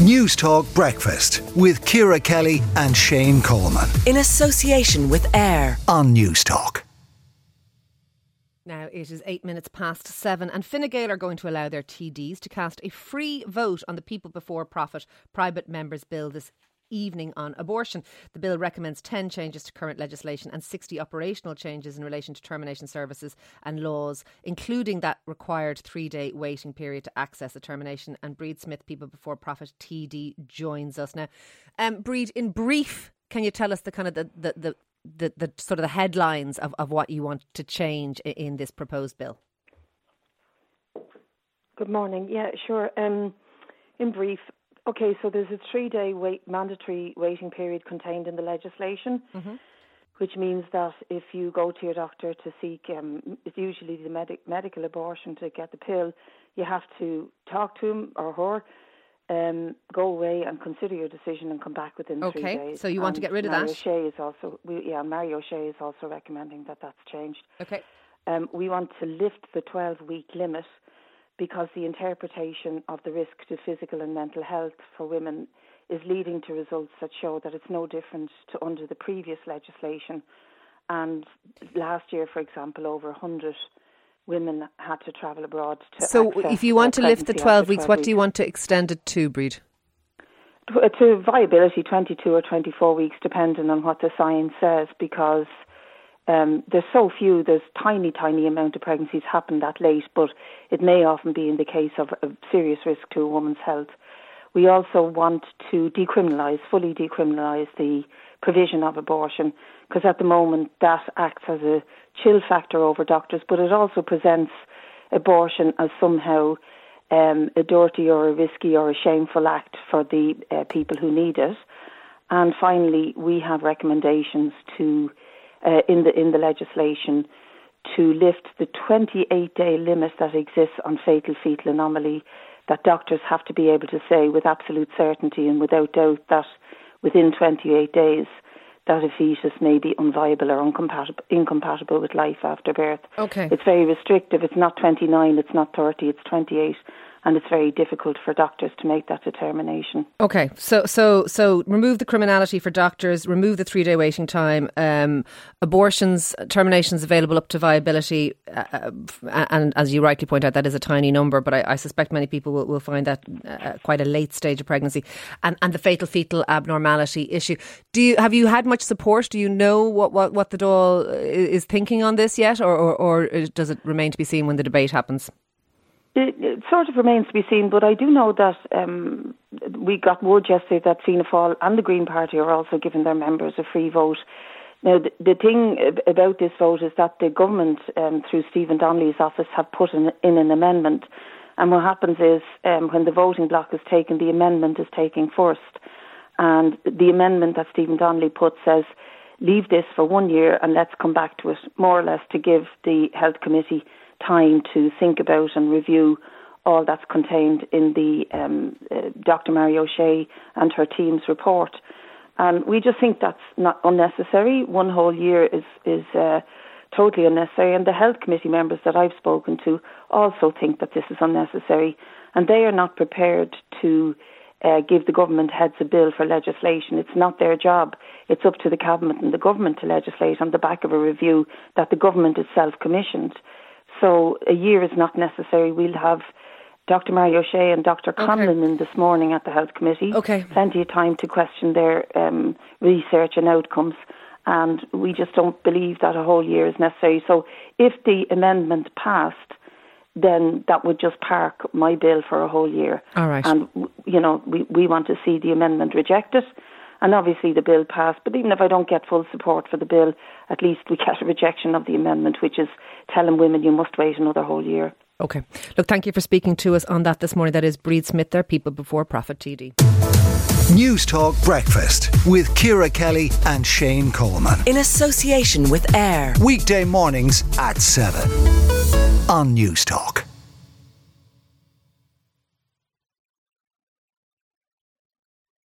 News Talk Breakfast with Ciara Kelly and Shane Coleman. In association with AIR on News Talk. Now it is eight minutes past seven, and Fine Gael are going to allow their TDs to cast a free vote on the People Before Profit Private Members Bill this evening on abortion. The bill recommends 10 changes to current legislation and 60 operational changes in relation to termination services and laws, including that required three day waiting period to access a termination. And Bríd Smith, People Before Profit TD, joins us now. Um, Bríd, in brief, can you tell us the kind of the, the, the, the, the sort of the headlines of, of what you want to change in this proposed bill? Good morning. Yeah, sure. Um, in brief, Okay, so there's a three-day wait, mandatory waiting period contained in the legislation, mm-hmm. which means that if you go to your doctor to seek, um, it's usually the medic- medical abortion to get the pill, you have to talk to him or her. Um, go away and consider your decision and come back within okay. three days. Okay, So you want and to get rid of Mario that? Shea is also, we, yeah, Marie O'Shea is also recommending that that's changed. Okay. Um, we want to lift the 12-week limit because the interpretation of the risk to physical and mental health for women is leading to results that show that it's no different to under the previous legislation. And last year, for example, over 100 women had to travel abroad to. So, if you want to lift the 12 weeks, 12 what do you want to extend it to, Bríd? To viability, 22 or 24 weeks, depending on what the science says, because um, there's so few, there's tiny, tiny amount of pregnancies happen that late, but it may often be in the case of a serious risk to a woman's health. We also want to decriminalise, fully decriminalise the provision of abortion, because at the moment that acts as a chill factor over doctors, but it also presents abortion as somehow um, a dirty or a risky or a shameful act for the uh, people who need it. And finally, we have recommendations to uh, in the in the legislation to lift the 28 day limit that exists on fatal fetal anomaly that doctors have to be able to say with absolute certainty and without doubt that within 28 days that a fetus may be unviable or incompatible, incompatible with life after birth. Okay. It's very restrictive. It's not 29, it's not 30, it's 28 and it's very difficult for doctors to make that determination. Okay, so so so remove the criminality for doctors, remove the three day waiting time, um, abortions, terminations available up to viability, uh, uh, and as you rightly point out, that is a tiny number, but I, I suspect many people will, will find that uh, quite a late stage of pregnancy, and and the fatal fetal abnormality issue. Do you have you had much support? Do you know what what, what the Dáil is thinking on this yet, or, or or does it remain to be seen when the debate happens? It, it, sort of remains to be seen, but I do know that um, we got word yesterday that Fianna Fáil and the Green Party are also giving their members a free vote. Now, the, the thing about this vote is that the government, um, through Stephen Donnelly's office, have put in, in an amendment. And what happens is um, when the voting block is taken, the amendment is taken first. And the amendment that Stephen Donnelly put says, leave this for one year and let's come back to it, more or less to give the Health Committee time to think about and review all that's contained in the um, uh, Dr. Mary O'Shea and her team's report. And we just think that's not unnecessary. One whole year is is uh, totally unnecessary. And the health committee members that I've spoken to also think that this is unnecessary, and they are not prepared to. Uh, give the government heads a bill for legislation. It's not their job. It's up to the cabinet and the government to legislate on the back of a review that the government itself commissioned. So a year is not necessary. We'll have Dr. Mary O'Shea and Dr. Conlon okay. in this morning at the Health Committee. Okay. Plenty of time to question their um, research and outcomes. And we just don't believe that a whole year is necessary. So if the amendment passed, then that would just park my bill for a whole year. All right. And, you know, we, we want to see the amendment rejected and obviously the bill passed. But even if I don't get full support for the bill, at least we get a rejection of the amendment, which is telling women you must wait another whole year. Okay. Look, thank you for speaking to us on that this morning. That is Bríd Smith there, People Before Profit TD. News Talk Breakfast with Ciara Kelly and Shane Coleman. In association with AIR. Weekday mornings at 7 on News Talk.